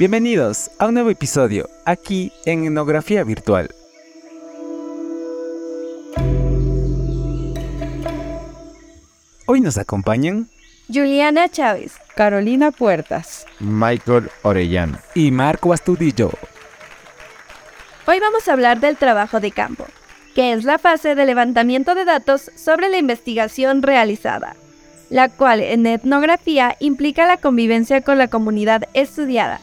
Bienvenidos a un nuevo episodio aquí en Etnografía Virtual. Hoy nos acompañan Juliana Chávez, Carolina Puertas, Michael Orellano y Marco Astudillo. Hoy vamos a hablar del trabajo de campo, que es la fase de levantamiento de datos sobre la investigación realizada, la cual en etnografía implica la convivencia con la comunidad estudiada.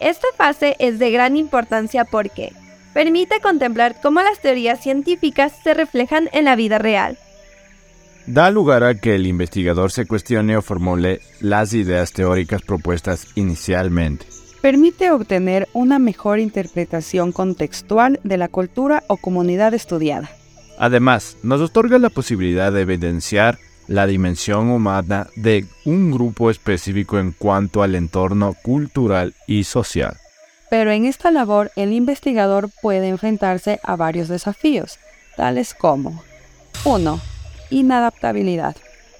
Esta fase es de gran importancia porque permite contemplar cómo las teorías científicas se reflejan en la vida real da lugar a que el investigador se cuestione o formule las ideas teóricas propuestas inicialmente. Permite obtener una mejor interpretación contextual de la cultura o comunidad estudiada. Además, nos otorga la posibilidad de evidenciar la dimensión humana de un grupo específico en cuanto al entorno cultural y social. Pero en esta labor el investigador puede enfrentarse a varios desafíos, tales como 1 inadaptabilidad,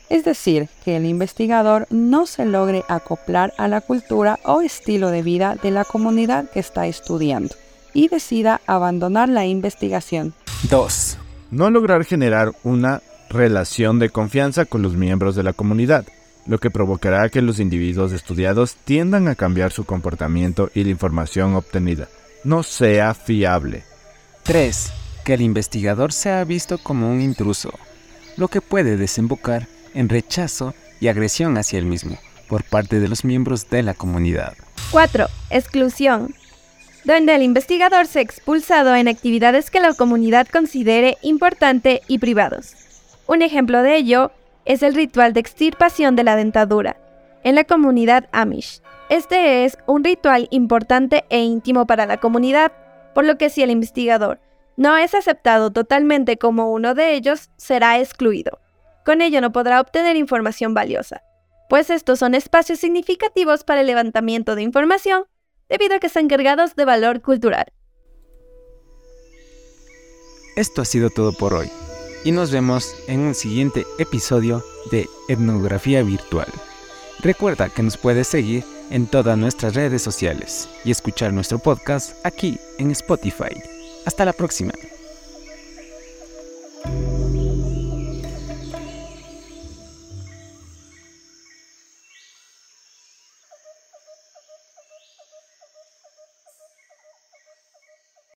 es decir, que el investigador no se logre acoplar a la cultura o estilo de vida de la comunidad que está estudiando y decida abandonar la investigación. 2. No lograr generar una relación de confianza con los miembros de la comunidad, lo que provocará que los individuos estudiados tiendan a cambiar su comportamiento y la información obtenida no sea fiable. 3. Que el investigador sea visto como un intruso, lo que puede desembocar en rechazo y agresión hacia el mismo por parte de los miembros de la comunidad. 4. Exclusión, donde el investigador se ha expulsado en actividades que la comunidad considere importante y privados. Un ejemplo de ello es el ritual de extirpación de la dentadura en la comunidad Amish. Este es un ritual importante e íntimo para la comunidad, por lo que si el investigador no es aceptado totalmente como uno de ellos, será excluido. Con ello no podrá obtener información valiosa, pues estos son espacios significativos para el levantamiento de información, debido a que están cargados de valor cultural. Esto ha sido todo por hoy, y nos vemos en un siguiente episodio de Etnografía Virtual. Recuerda que nos puedes seguir en todas nuestras redes sociales y escuchar nuestro podcast aquí en Spotify. Hasta la próxima.